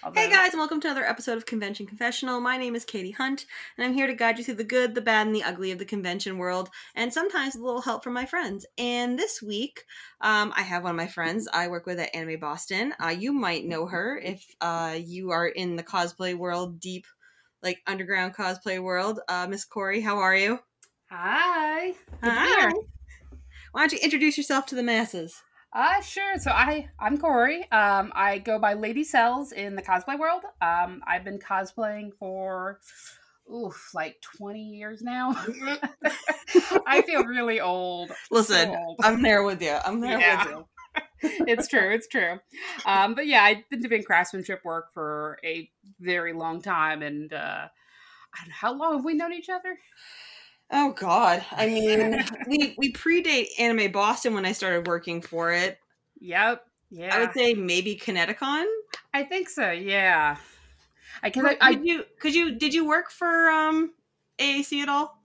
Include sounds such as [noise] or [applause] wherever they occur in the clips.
Although, Hey guys, and welcome to another episode of Convention Confessional. My name is Katie Hunt, and I'm here to guide you through the good, the bad, and the ugly of the convention world, and sometimes with a little help from my friends. And this week, um, I have one of my friends I work with at Anime Boston. Uh, you might know her if uh, you are in the cosplay world, deep, like underground cosplay world. Uh, Miss Corey, how are you? Hi. Good Hi. Why don't you introduce yourself to the masses? Uh, sure. So I, I'm Corey. Um, I go by Lady Cells in the cosplay world. Um, I've been cosplaying for, oof, like 20 years now. [laughs] I feel really old. Listen, So old. I'm there with you. I'm there Yeah. with [laughs] you. it's true. It's true. Um, but yeah, I've been doing craftsmanship work for a very long time, and uh, I don't know how long have we known each other? Oh God! I mean, [laughs] we we predate Anime Boston when I started working for it. Yep. Yeah. I would say maybe ConnectiCon. I think so. Yeah. I because Could I, I you could you did you work for um AAC at all?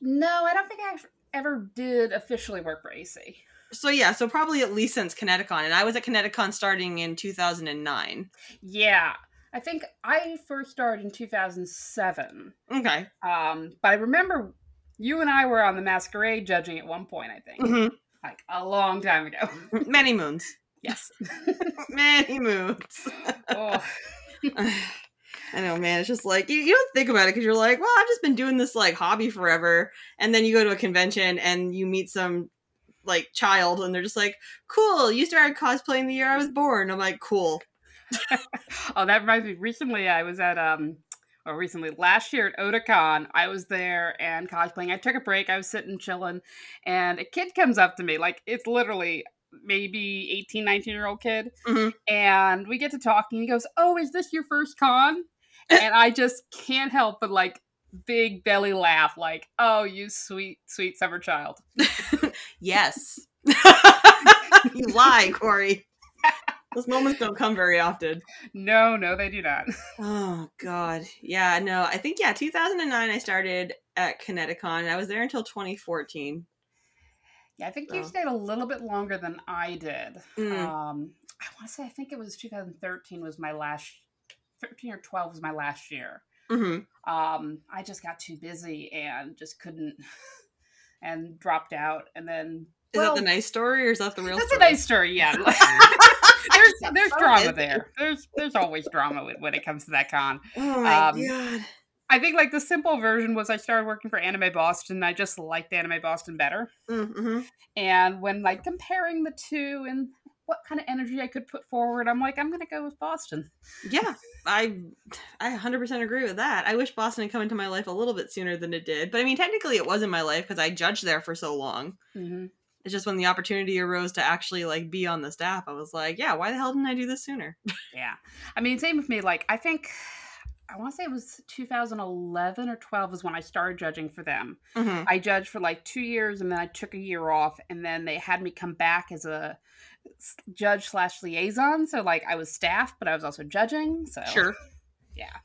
no, I don't think I ever did officially work for AC. So yeah, so probably at least since ConnectiCon, and I was at ConnectiCon starting in two thousand and nine. Yeah. I think I first started in 2007. Okay. Um, but I remember you and I were on the masquerade judging at one point, I think. hmm Like a long time ago. Many moons. yes. [laughs] Many moons. oh. [sighs] I know, man. It's just like you, you don't think about it because you're like, well, I've just been doing this like hobby forever, and then you go to a convention and you meet some like child, and they're just like, cool. You started cosplaying the year I was born. I'm like, cool. [laughs] oh, that reminds me. Recently, I was at um, or recently last year at Otakon. I was there and cosplaying. I took a break. I was sitting chilling, and a kid comes up to me, like it's literally maybe 18, 19 year old kid, Mhm. and we get to talking. He goes, "Oh, is this your first con?" [laughs] and I just can't help but like big belly laugh, like, "Oh, you sweet, sweet summer child." [laughs] Yes. [laughs] you lie, Corey. Those moments don't come very often. No, no, they do not. [laughs] Oh God, yeah, no. I think yeah, 2009. I started at ConnectiCon. and I was there until 2014. Yeah, I think you stayed a little bit longer than I did. Mm. Um, I want to say I think it was 2013 was my last, 13 or 12 was my last year. hmm Um, I just got too busy and just couldn't, [laughs] and dropped out. And then Is well, that the nice story or is that the real That's story? a nice story. Yeah, [laughs] there's there's So drama busy. there. There's there's always drama when- when it comes to that con. Oh my Um, god. I think like the simple version was I started working for Anime Boston. I just liked Anime Boston better. Mm-hmm. And when like comparing the two and what kind of energy I could put forward, I'm like, I'm gonna go with Boston. Yeah, I I 100% agree with that. I wish Boston had come into my life a little bit sooner than it did. But I mean, technically it was in my life because I judged there for so long. hmm It's just when the opportunity arose to actually like be on the staff, I was like, yeah, why the hell didn't I do this sooner? [laughs] Yeah, I mean, same with me. Like, I think I want to say it was 2011 or 12 is when I started judging for them. Mm-hmm. I judged for like two years, and then I took a year off, and then they had me come back as a judge slash liaison. So like, I was staff, but I was also judging. So Sure. [laughs] yeah.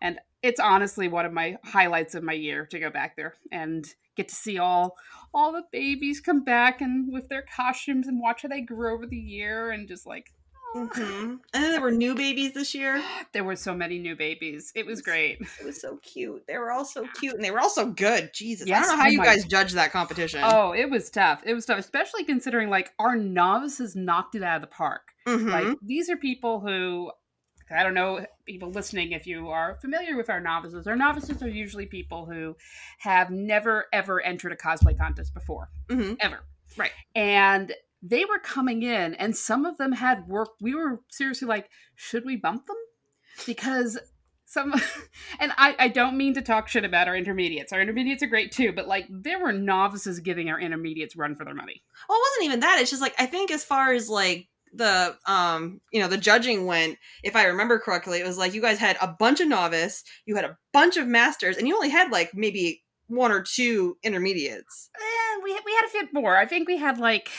And it's honestly one of my highlights of my year to go back there and get to see all all the babies come back and with their costumes and watch how they grew over the year and just like aw. hmm And then there were new babies this year. [gasps] there were so many new babies. It was great. It was so cute. They were all so cute and they were all so good. Jesus. I don't know how oh you guys judge that competition. Oh, it was tough. It was tough, especially considering like our novices knocked it out of the park. Mhm. Like these are people who I don't know people listening if you are familiar with our novices. Our novices are usually people who have never ever entered a cosplay contest before, Mhm. ever. Right. And they were coming in and some of them had work we were seriously like should we bump them? Because some [laughs] and I, I don't mean to talk shit about our intermediates. Our intermediates are great too, but like there were novices giving our intermediates run for their money. Well, it wasn't even that. It's just like I think as far as like the um you know the judging went if i remember correctly it was like you guys had a bunch of novice you had a bunch of masters and you only had like maybe one or two intermediates And we we had a few more. I think we had like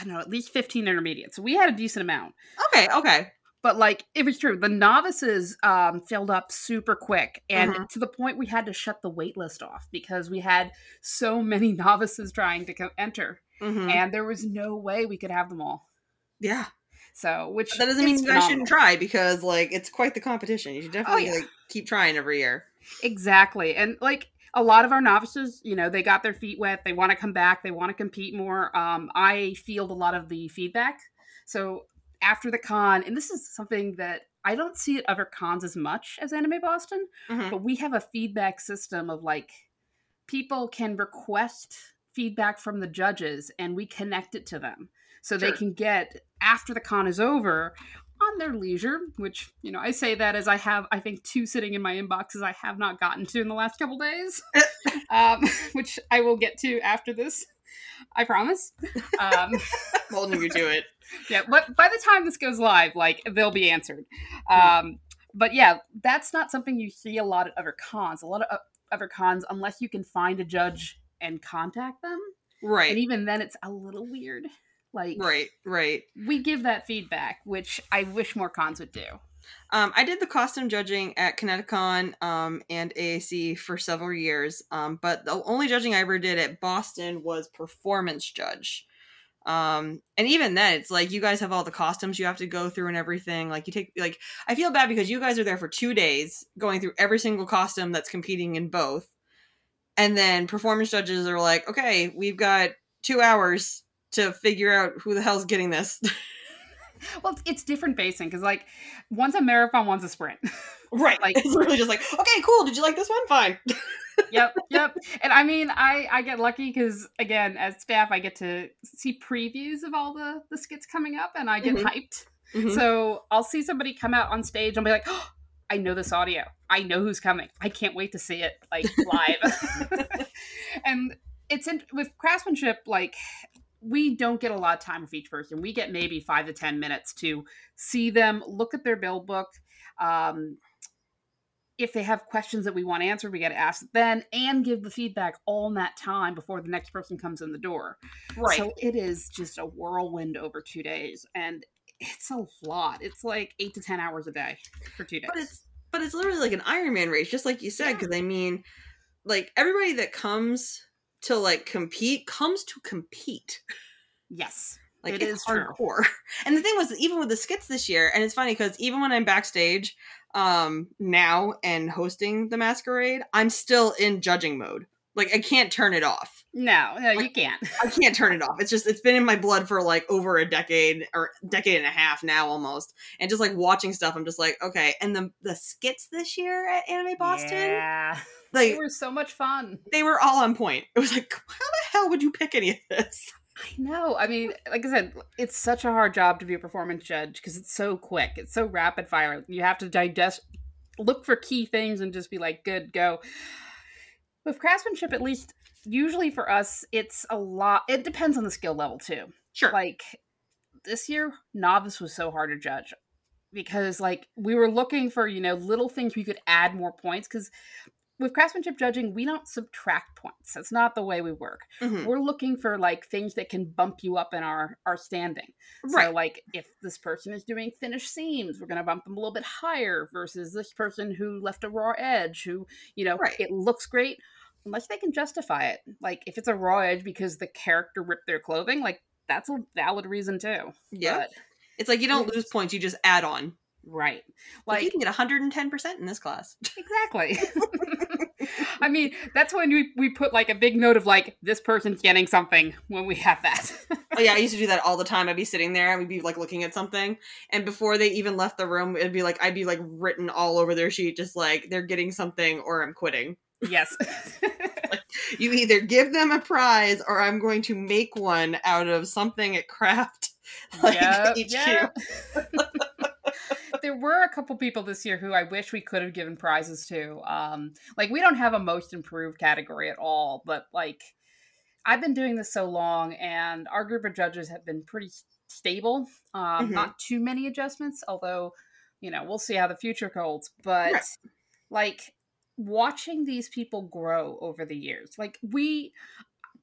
I don't know, at least 15 intermediates. So we had a decent amount. okay okay But like it was true. The novices um filled up super quick and Mhm. to the point we had to shut the wait list off because we had so many [laughs] novices trying to co- enter Mhm. and there was no way we could have them all. Yeah So, which But that doesn't mean you guys shouldn't try because like it's quite the competition. You should definitely Oh, yeah. like keep trying every year. Exactly. And like a lot of our novices, you know, they got their feet wet. They want to come back. They want to compete more. Um, I field a lot of the feedback. So after the con, and this is something that I don't see at other cons as much as Anime Boston, Mhm. but we have a feedback system of like people can request feedback from the judges and we connect it to them. So they can get after the con is over on their leisure, which, you know, I say that as I have, I think, two sitting in my inboxes I have not gotten to in the last couple days, [laughs] um, [laughs] which I will get to after this. I promise. Um, Holding you to it. [laughs] yeah, but by the time this goes live, like they'll be answered. Um, but yeah, that's not something you see a lot at other cons. A lot of uh, other cons, unless you can find a judge and contact them, Right. and even then, it's a little weird. Like, Right. Right. we give that feedback, which I wish more cons would do. Um, I did the costume judging at ConnectiCon um, and AAC for several years, um, but the only judging I ever did at Boston was performance judge. Um, and even then, it's like you guys have all the costumes you have to go through and everything. Like you take, like I feel bad because you guys are there for two days going through every single costume that's competing in both, and then performance judges are like, okay, we've got two hours to figure out who the hell's getting this. [laughs] Well, it's, it's different basing because, like, one's a marathon, one's a sprint. [laughs] right. Like- [laughs] it's really just like, okay, cool. Did you like this one? Fine. yep, yep. And I mean, I I get lucky because again, as staff, I get to see previews of all the the skits coming up, and I get Mhm. hyped. Mhm. So I'll see somebody come out on stage and be like, oh, I know this audio. I know who's coming. I can't wait to see it like live. and it's in, with craftsmanship, like we don't get a lot of time with each person. We get maybe five to ten minutes to see them, look at their build book. Um, if they have questions that we want answered, we got to ask then and give the feedback all in that time before the next person comes in the door. right. So it is just a whirlwind over two days, and it's a lot. It's like eight to ten hours a day for two days. but it's but it's literally like an Iron Man race, just like you said. Yeah. Because I mean, like everybody that comes to like compete comes to compete. yes, Like It it's is true. hardcore. [laughs] And the thing was, even with the skits this year, and it's funny because even when I'm backstage um now and hosting the masquerade, I'm still in judging mode. Like I can't turn it off. No, no, you can't. I can't turn it off. It's just it's been in my blood for like over a decade or decade and a half now almost. And just like watching stuff, I'm just like, okay. And the the skits this year at Anime Boston, Yeah, like they were so much fun. they were all on point. It was like, how the hell would you pick any of this? I know. I mean, like I said, it's such a hard job to be a performance judge because it's so quick. It's so rapid fire. You have to digest, look for key things, and just be like, "Good, go." With craftsmanship, at least, usually for us, it's a lot. It depends on the skill level too. Sure. Like this year, novice was so hard to judge because, like, we were looking for you know little things we could add more points because. With craftsmanship judging, we don't subtract points. That's not the way we work Mhm. we're looking for like things that can bump you up in our our standing Right. so like if this person is doing finished seams we're going to bump them a little bit higher versus this person who left a raw edge who you know Right. it looks great unless they can justify it like if it's a raw edge because the character ripped their clothing like that's a valid reason too yeah. But- It's like you don't lose points, you just add on. right Like you can get 110% in this class. [laughs] exactly [laughs] i mean that's when we, we put like a big note of like this person's getting something when we have that [laughs] oh yeah, I used to do that all the time. I'd be sitting there and we'd be like looking at something, and before they even left the room, it'd be like I'd be like written all over their sheet, just like they're getting something or I'm quitting. Yes [laughs] You either give them a prize or I'm going to make one out of something at craft. [laughs] Like Yep, HQ. yep. [laughs] there were a couple people this year who I wish we could have given prizes to. Um, like we don't have a most improved category at all, but like I've been doing this so long, and our group of judges have been pretty stable. Um, Mhm. Not too many adjustments, although you know we'll see how the future holds. But Right. like watching these people grow over the years, like we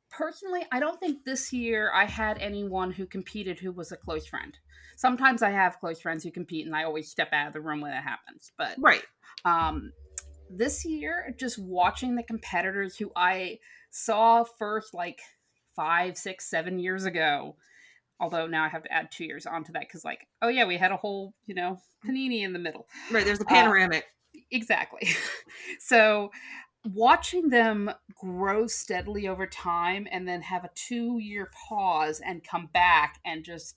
personally, I don't think this year I had anyone who competed who was a close friend. Sometimes I have close friends who compete, and I always step out of the room when it happens. But Right. um, this year, just watching the competitors who I saw first like five, six, seven years ago although now I have to add two years onto that because, like, oh yeah, we had a whole, you know, panini in the middle. Right, there's a panoramic. Uh, exactly. [laughs] so watching them grow steadily over time and then have a two year pause and come back and just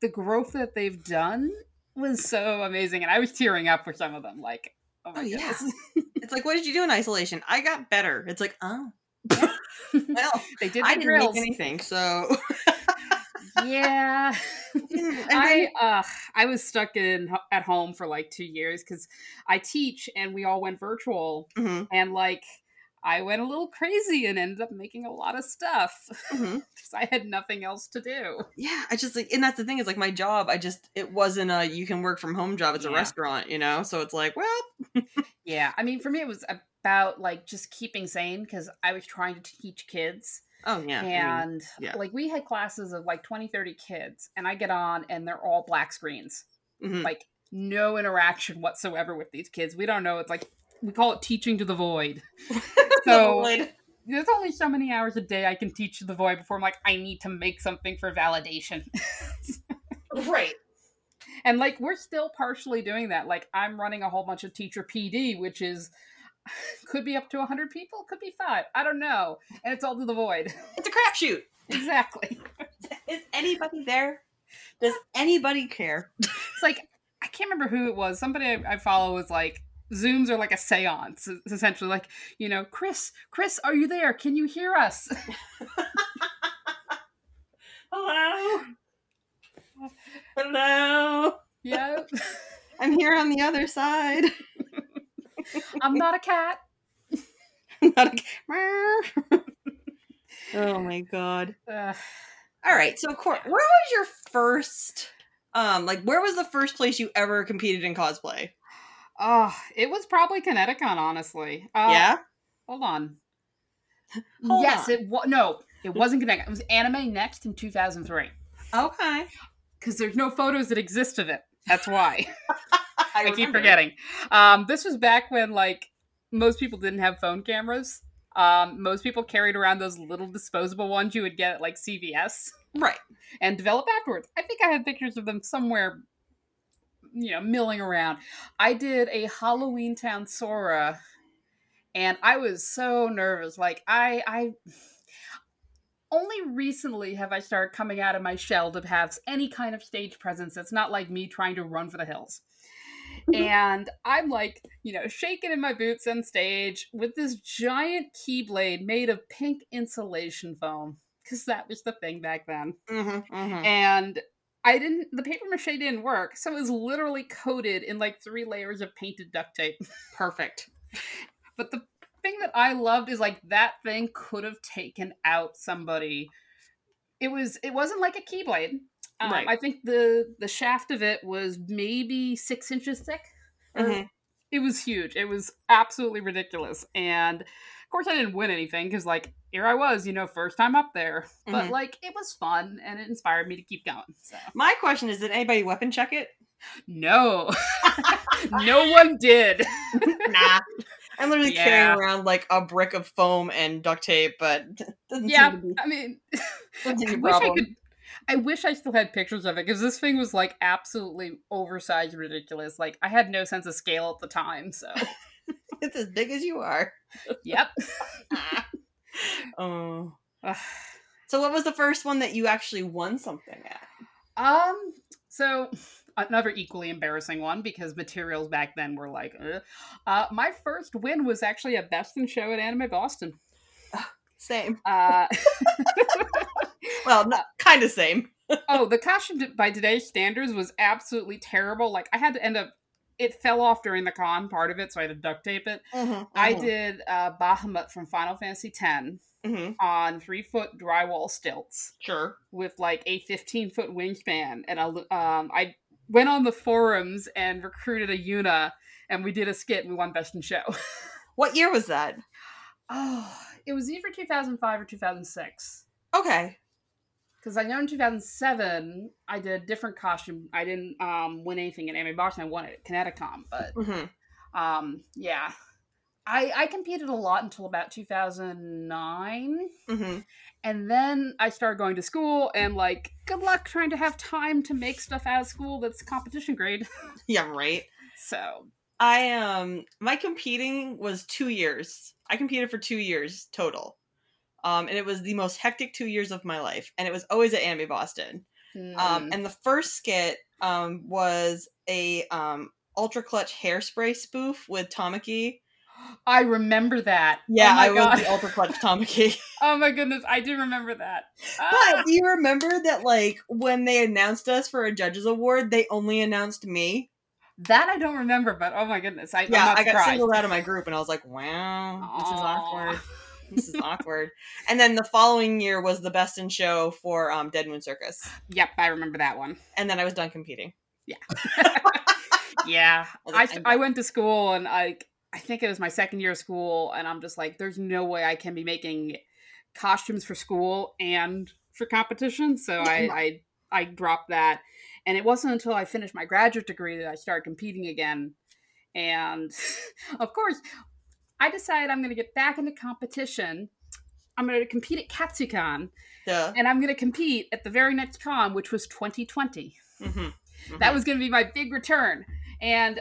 the growth that they've done was so amazing. And I was tearing up for some of them. Like, oh, oh my Oh, yeah. it's like, what did you do in isolation? I got better. It's like, oh, [laughs] well, they did I didn't drills. make anything, so. [laughs] yeah. [laughs] I uh I was stuck in at home for like two years because I teach and we all went virtual Mhm, and like I went a little crazy and ended up making a lot of stuff [laughs] because I had nothing else to do. Yeah, I just like, and that's the thing is like my job. I just it wasn't a you can work from home job. It's a restaurant, you know. So it's like, well, Yeah, I mean for me it was about like just keeping sane because I was trying to teach kids oh yeah, I mean, and yeah. like we had classes of like 20 30 kids and I get on and they're all black screens. mhm. like no interaction whatsoever with these kids. We don't know. It's like we call it teaching to the void. [laughs] So Void. there's only so many hours a day I can teach to the void before I'm like, I need to make something for validation. [laughs] right. and like we're still partially doing that. Like I'm running a whole bunch of teacher PD, which is [laughs] could be up to 100 people, could be five. I don't know. And it's all to the void. [laughs] It's a crapshoot. exactly. [laughs] Is anybody there? Does anybody care? It's like I can't remember who it was. Somebody I, I follow was like Zooms are like a seance. It's essentially like, you know, Chris, Chris, are you there? Can you hear us? Hello. Hello. yeah. I'm here on the other side. I'm not a cat. [laughs] Not a- cat. oh my god. Ugh. All right. So, Cor- where was your first? Um, like, where was the first place you ever competed in cosplay? oh, it was probably ConnectiCon, honestly. Uh, yeah. Hold on. Hold yes, on. it was. No, it wasn't ConnectiCon. It was Anime Next in 2003. Okay. Because there's no photos that exist of it. That's why. [laughs] I, keep forgetting. Um, this was back when like most people didn't have phone cameras. Um, most people carried around those little disposable ones you would get at like CVS Right. and develop afterwards. I think I had pictures of them somewhere, you know, milling around. I did a Halloween Town Sora, and I was so nervous. Like I, I only recently have I started coming out of my shell to have any kind of stage presence that's not like me trying to run for the hills. And I'm like, you know, shaking in my boots on stage with this giant keyblade made of pink insulation foam because that was the thing back then. Mm-hmm, mm-hmm. And I didn't, the paper mache didn't work, so it was literally coated in like three layers of painted duct tape. Perfect. But the thing that I loved is like that thing could have taken out somebody. It was, it wasn't like a keyblade. Um, Right. I think the the shaft of it was maybe six inches thick. Mhm. It was huge. It was absolutely ridiculous. And of course, I didn't win anything because, like, here I was, you know, first time up there. But Mhm. like, it was fun and it inspired me to keep going. So My question is: Did anybody weapon check it? no, [laughs] no one did. [laughs] nah. I'm literally Yeah. carrying around like a brick of foam and duct tape, but [laughs] doesn't yeah, seem to be, I mean, doesn't seem I to be a wish I could. I wish I still had pictures of it because this thing was like absolutely oversized, ridiculous. Like I had no sense of scale at the time. So, [laughs] It's as big as you are. yep. [laughs] oh. So, what was the first one that you actually won something at? Um. So [laughs] another equally embarrassing one because materials back then were like, uh, my first win was actually a best in show at Anime Boston. Same. Uh, Well, not kind of same. [laughs] oh, the costume by today's standards was absolutely terrible. Like I had to end up. It fell off during the con part of it, so I had to duct tape it. I did uh, Bahamut from Final Fantasy X hmm on three foot drywall stilts. Sure. with like a 15 foot wingspan and I, um, I went on the forums and recruited a Yuna and we did a skit and we won best in show [laughs] What year was that? oh it was either 2005 or 2006 Okay. Because i know in 2007 i did a different costume i didn't um, win anything at anime boston i won it at ConnectiCon but hmm um, yeah I, I competed a lot until about 2009. hmm And then I started going to school, and like, good luck trying to have time to make stuff out of school that's competition grade. [laughs] Yeah, right. So, I um my competing was two years. I competed for two years total. Um, and it was the most hectic two years of my life, and it was always at Anime Boston. Um, mm, and the first skit um was a um ultra clutch hairspray spoof with Tamaki. I remember that. Yeah, oh I was God. the ultra clutch [laughs] Tamaki. oh my goodness, I do remember that. but Ah! do you remember that like when they announced us for a judges award, they only announced me? that I don't remember, but oh my goodness, I, I'm Yeah, I got surprised. singled out of my group, and I was like, "Wow, this is awkward. [laughs] This is awkward." And then the following year was the best in show for um, Dead Moon Circus, Yep, I remember that one. and then I was done competing. Yeah, [laughs] yeah. I, I went to school and I I think it was my second year of school and I'm just like there's no way I can be making costumes for school and for competition so I I I dropped that and it wasn't until I finished my graduate degree that I started competing again and [laughs] of course I decided I'm going to get back into competition I'm going to compete at Katsucon Duh. and I'm going to compete at the very next con which was 2020 Mhm. that Mhm. was going to be my big return. And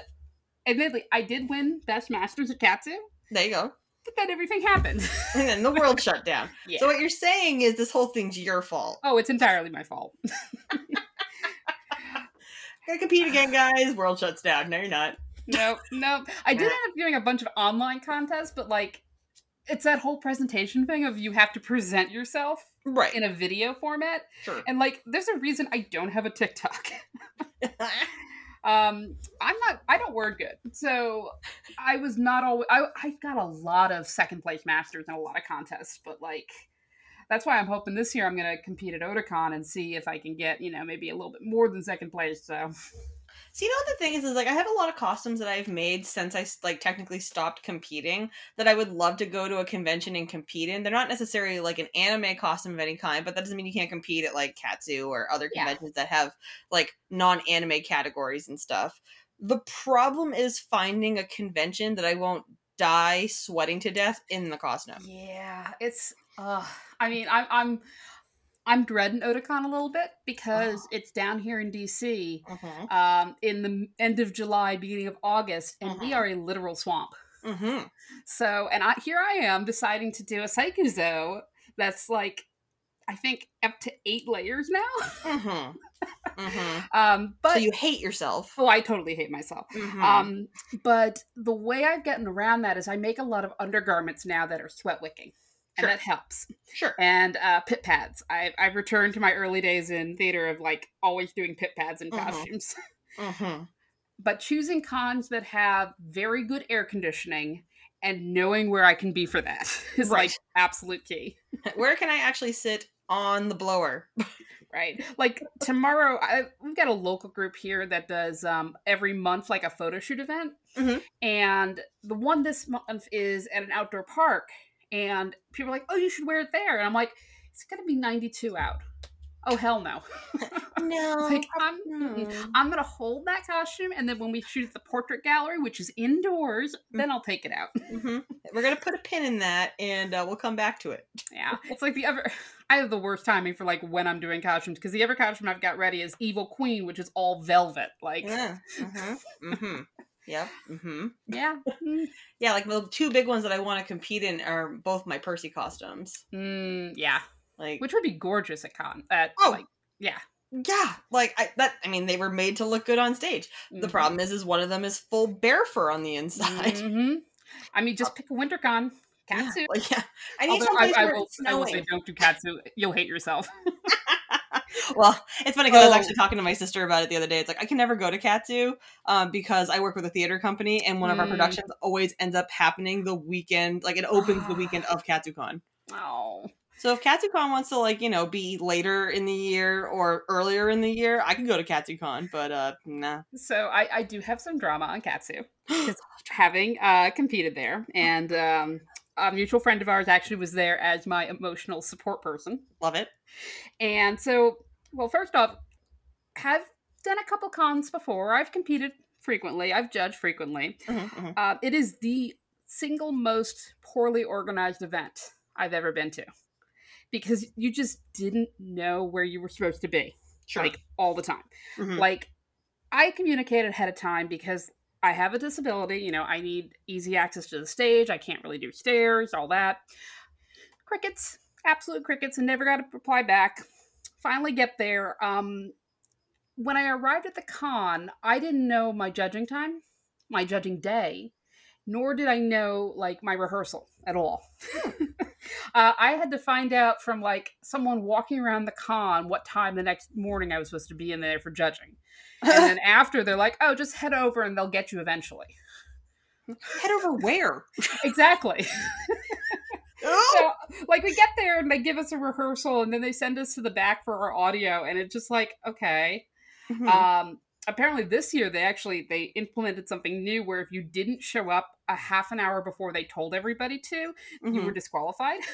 admittedly, I did win Best Masters at Katsu, there you go. but then everything happened. [laughs] And then the world shut down. yeah. [laughs] So what you're saying is this whole thing's your fault. oh, it's entirely my fault. [laughs] Gotta compete again, guys. World shuts down. No, you're not. No, no. I did end up doing a bunch of online contests, but like, it's that whole presentation thing of you have to present yourself Right. in a video format. Sure. And like, there's a reason I don't have a TikTok. [laughs] um i'm not i don't word good so i was not always I, I got a lot of second place masters and a lot of contests but like that's why i'm hoping this year i'm going to compete at otakon and see if i can get you know maybe a little bit more than second place so See, you know what the thing is? Is like I have a lot of costumes that I've made since I like technically stopped competing that I would love to go to a convention and compete in. They're not necessarily like an anime costume of any kind, but that doesn't mean you can't compete at like Katsu or other Yeah. conventions that have like non-anime categories and stuff. The problem is finding a convention that I won't die sweating to death in the costume. yeah it's uh i mean i'm i'm i'm dreading otakon a little bit because [gasps] it's down here in dc Mm-hmm. um in the end of july beginning of august and we Mhm. are a literal swamp Mm-hmm. So, and I here I am deciding to do a Saikuzo that's like, I think up to eight layers now. Mm-hmm. Mm-hmm. [laughs] Um, but So you hate yourself. oh, I totally hate myself. Um, but the way I've gotten around that is I make a lot of undergarments now that are sweat wicking, and Sure. that helps. sure. And uh, pit pads. I, I've returned to my early days in theater of like always doing pit pads and Mhm. costumes. [laughs] Mm-hmm. but choosing cons that have very good air conditioning and knowing where I can be for that [laughs] is like absolute key. [laughs] Where can I actually sit on the blower? right like tomorrow I, we've got a local group here that does um, every month like a photo shoot event Mhm. and the one this month is at an outdoor park and people are like oh you should wear it there and i'm like it's gonna be 92 out oh hell no [laughs] No. like i'm mm-mm. i'm gonna hold that costume and then when we shoot at the portrait gallery which is indoors then i'll take it out hmm [laughs] We're gonna put a pin in that, and uh, we'll come back to it. yeah it's like the other [laughs] i have the worst timing for like when i'm doing costumes because the other costume i've got ready is evil queen which is all velvet like Yeah. Mm-hmm. Mm-hmm. Yep. Mm-hmm. Yeah. Mm, Yeah, like the two big ones that I want to compete in are both my Percy costumes. mm, yeah. Like, Which would be gorgeous at con. At Oh. like yeah. yeah, like I that. I mean, they were made to look good on stage. The Mhm. problem is, is one of them is full bear fur on the inside. Mhm. I mean, just pick a winter con. Yeah, like yeah, I need Although I, I where will, it's I will say, don't do katsu. You'll hate yourself. [laughs] [laughs] well, it's funny because I was Oh. actually talking to my sister about it the other day. It's like I can never go to Katsu um, because I work with a theater company, and one of our Mm. productions always ends up happening the weekend. Like it opens the [gasps] weekend of KatsuCon. oh. So if KatsuCon wants to like you know be later in the year or earlier in the year, I could go to KatsuCon. But uh, nah. So I, I do have some drama on katsu. [gasps] Because having uh, competed there, and um, a mutual friend of ours actually was there as my emotional support person. Love it. And so, well, first off, have done a couple cons before. I've competed frequently. I've judged frequently. Mhm, mhm. Uh, it is the single most poorly organized event I've ever been to because you just didn't know where you were supposed to be Sure. like all the time. Mhm. Like I communicated ahead of time because I have a disability, you know, I need easy access to the stage. I can't really do stairs, all that. Crickets, absolute crickets, and never got a reply back. Finally get there. Um when I arrived at the con, I didn't know my judging time, my judging day, nor did I know like my rehearsal at all. [laughs] uh, I had to find out from like someone walking around the con what time the next morning I was supposed to be in there for judging. And then [laughs] after, they're like, oh, just head over and they'll get you eventually. Head over where? [laughs] Exactly. So, like, we get there and they give us a rehearsal and then they send us to the back for our audio. And it's just like, okay. Mhm. Um, apparently this year they actually they implemented something new where if you didn't show up a half an hour before they told everybody to, you Mhm. were disqualified. [laughs]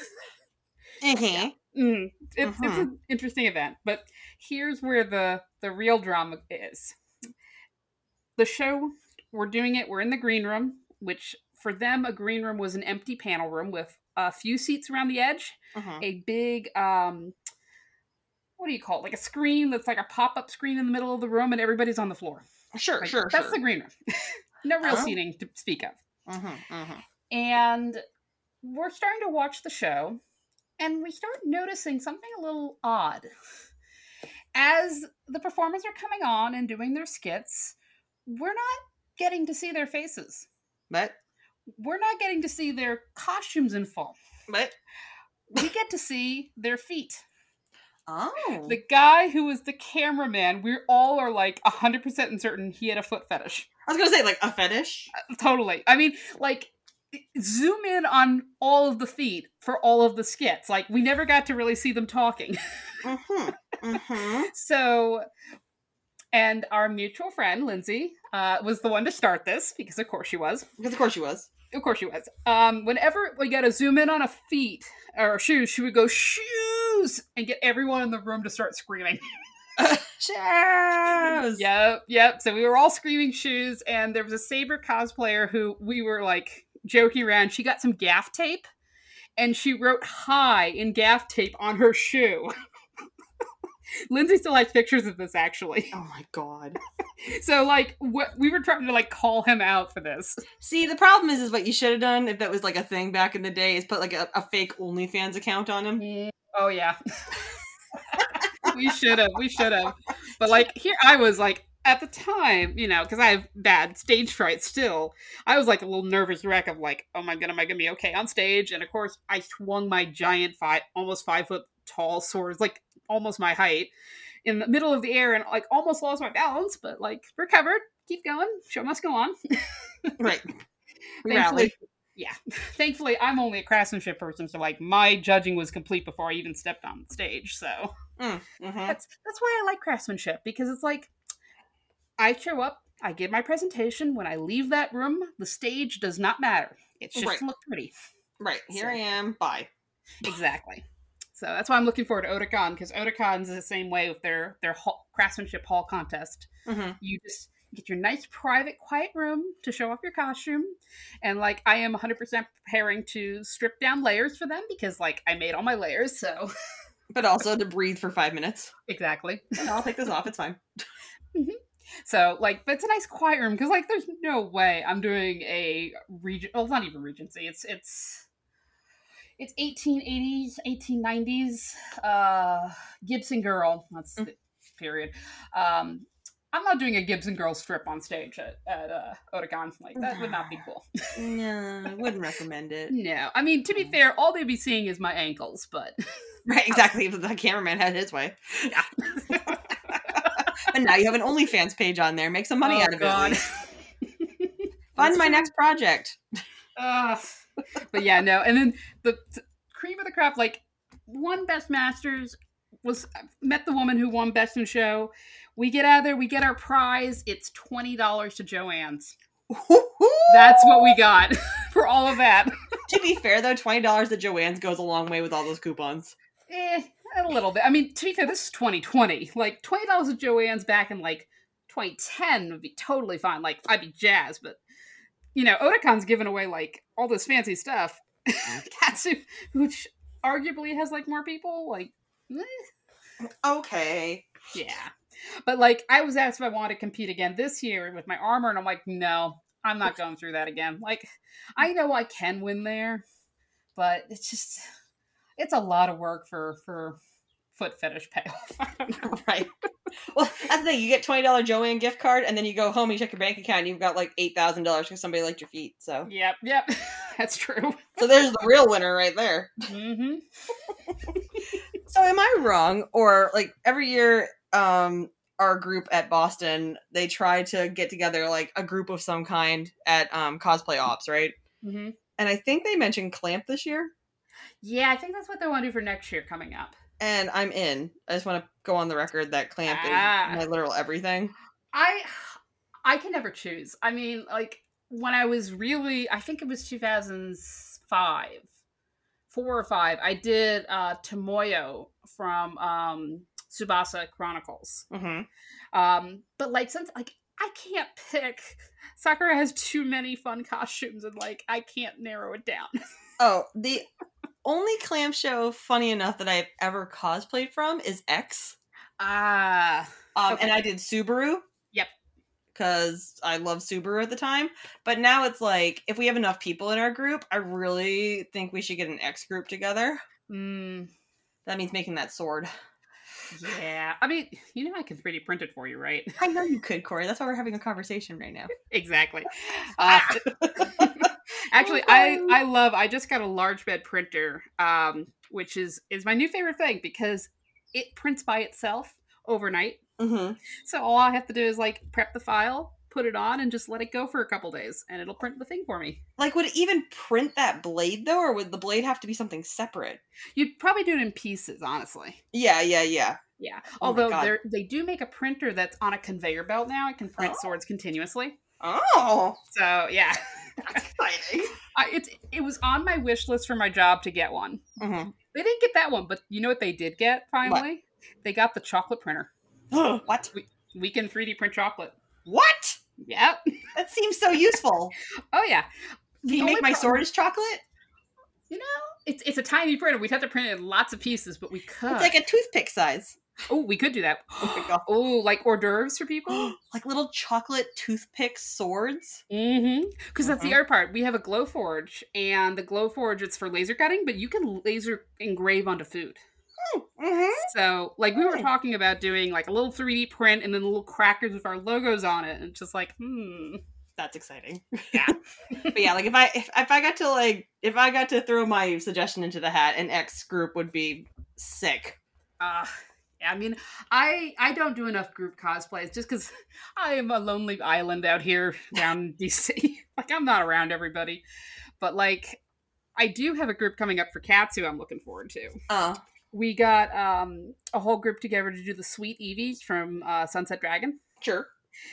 Mhm. Mm, it's, it's Mhm. an interesting event, but here's where the the real drama is. The show we're doing it. We're in the green room, which for them a green room was an empty panel room with a few seats around the edge, Mhm. a big um, what do you call it? Like a screen that's like a pop up screen in the middle of the room, and everybody's on the floor. Sure, Like, sure, That's sure. the green room. [laughs] no real Oh. seating to speak of. Mhm, mhm. And we're starting to watch the show, and we start noticing something a little odd. As the performers are coming on and doing their skits, we're not getting to see their faces. But, We're not getting to see their costumes in full. but, We get to see their feet. oh. The guy who was the cameraman, we all are like 100% certain he had a foot fetish. I was gonna say, like, a fetish. Totally. I mean, like, zoom in on all of the feet for all of the skits. Like, we never got to really see them talking. Mm-hmm. [laughs] Mm-hmm. so, and our mutual friend, Lindsay, uh, was the one to start this because, of course, she was. Because of course she was. Of course, she was. Um, whenever we got to zoom in on a feet or shoes, she would go, shoes, and get everyone in the room to start screaming. [laughs] [laughs] Shoes! Yep, yep. So we were all screaming shoes, and there was a Saber cosplayer who we were like joking around. She got some gaff tape, and she wrote "hi" in gaff tape on her shoe. [laughs] Lindsay still has pictures of this actually. Oh my god. [laughs] So like, what we were trying to like call him out for this. See, the problem is, is what you should have done if that was like a thing back in the day is put like a, a fake OnlyFans account on him. Mm, oh yeah, [laughs] we should have. We should have. But [laughs] like here, I was like at the time, you know, because I have bad stage fright still. I was like a little nervous wreck of like, oh my god, am I gonna be okay on stage? And of course, I swung my giant five, almost five foot tall sword, like almost my height, in the middle of the air, and like almost lost my balance, but like recovered. Keep going. Show must go on. [laughs] Right. Thankfully, yeah. [laughs] Thankfully, I'm only a craftsmanship person, so like my judging was complete before I even stepped on stage. So Mm, mhm. that's that's why I like craftsmanship because it's like I show up, I give my presentation. When I leave that room, the stage does not matter. It's just Right. look pretty. Right. Here So- I am. Bye. Exactly. So that's why I'm looking forward to Otakon because Otakon's is the same way with their their hall, craftsmanship hall contest. hmm You just get your nice private quiet room to show off your costume and like i am 100% preparing to strip down layers for them because like i made all my layers so [laughs] But also to breathe for five minutes. exactly No, I'll take this off. It's fine. [laughs] so like but it's a nice quiet room because like there's no way i'm doing a region well it's not even regency it's it's it's 1880s 1890s uh gibson girl that's the period um i'm not doing a gibson girl strip on stage at, at uh otakon like that would not be [sighs] cool No, I wouldn't [laughs] recommend it. no i mean to be fair all they'd be seeing is my ankles but [laughs] Right, exactly. If the cameraman had his way. yeah [laughs] And now you have an OnlyFans page on there. Make some money Oh, out of God. it. Fund my next project. Ugh. But yeah, no. And then the, the cream of the crop, like one Best Masters was met the woman who won Best in Show. We get out of there, we get our prize. It's twenty dollars to Joann's. That's what we got [laughs] for all of that. to be fair, though, twenty dollars at Joann's goes a long way with all those coupons. Eh, a little bit. I mean, to be fair, this is 2020. Like twenty dollars at Joann's back in like 2010 would be totally fine. Like I'd be jazzed, but you know, Otakon's given away like all this fancy stuff. [laughs] Katsu, which arguably has like more people, like eh, Okay. yeah. But like I was asked if I wanted to compete again this year with my armor, and I'm like, no, I'm not going through that again. Like, I know I can win there, but it's just it's a lot of work for for foot fetish payoff. [laughs] I don't know. [laughs] Right. [laughs] Well, that's the thing. You get twenty dollar Joann gift card, and then you go home and you check your bank account, and you've got like eight thousand dollars because somebody liked your feet. So, Yep, yep, [laughs] that's true. so there's the real winner right there. hmm So, am I wrong, or like every year, um, our group at Boston they try to get together like a group of some kind at um cosplay ops, right? hmm And I think they mentioned Clamp this year, Yeah, I think that's what they want to do for next year coming up. And I'm in. I just want to go on the record that Clamp Ah. is my literal everything. I I can never choose. I mean, like when I was really, I think it was 2005, four or five. I did uh Tomoyo from um Tsubasa Chronicles. Mm-hmm. Um, but like since like I can't pick, Sakura has too many fun costumes, and like I can't narrow it down. [laughs] Oh, the only Clamp show funny enough that I've ever cosplayed from is X. Ah, Um, Okay. and I did Subaru. Yep. Because I loved Subaru at the time. But now it's like, if we have enough people in our group, I really think we should get an X group together. mm, That means making that sword. yeah. I mean, you know, I can 3D print it for you, right? I know you [laughs] could, Corey. That's why we're having a conversation right now. exactly. Uh, [laughs] [laughs] actually, I I love. I just got a large bed printer, um, which is is my new favorite thing because it prints by itself overnight. hmm So all I have to do is like prep the file, put it on, and just let it go for a couple days, and it'll print the thing for me. Like, would it even print that blade, though? Or would the blade have to be something separate? You'd probably do it in pieces, honestly. Yeah, yeah, yeah. Yeah. Oh Although they do make a printer that's on a conveyor belt now. It can print Oh. swords continuously. Oh, So yeah, [laughs] that's exciting. I, it's it was on my wish list for my job to get one. hmm They didn't get that one, but you know what they did get finally? They got the chocolate printer. [gasps] what? We we can 3D print chocolate. What? Yep. That seems so useful. [laughs] Oh yeah. Can you make my problem- sword chocolate? You know, it's it's a tiny printer. We'd have to print it in lots of pieces, but we could. It's like a toothpick size. Oh, we could do that. [gasps] Oh Oh, like hors d'oeuvres for people. [gasps] like little chocolate toothpick swords. Mm-hmm. Because that's the Mhm. other part. We have a Glowforge, and the Glowforge it's for laser cutting, but you can laser engrave onto food. Mm-hmm. So, like we were Oh. talking about doing like a little 3D print and then little crackers with our logos on it, and just like, hmm. That's exciting. Yeah. [laughs] but yeah, like if I if, if I got to like if I got to throw my suggestion into the hat, an X group would be sick. Uh, I mean, I I don't do enough group cosplays just because [laughs] I am a lonely island out here down DC. [laughs] like I'm not around everybody, but like I do have a group coming up for Katsu. I'm looking forward to. Oh, We got um, a whole group together to do the Sweet Eevees from uh, Sunset Dragon. sure.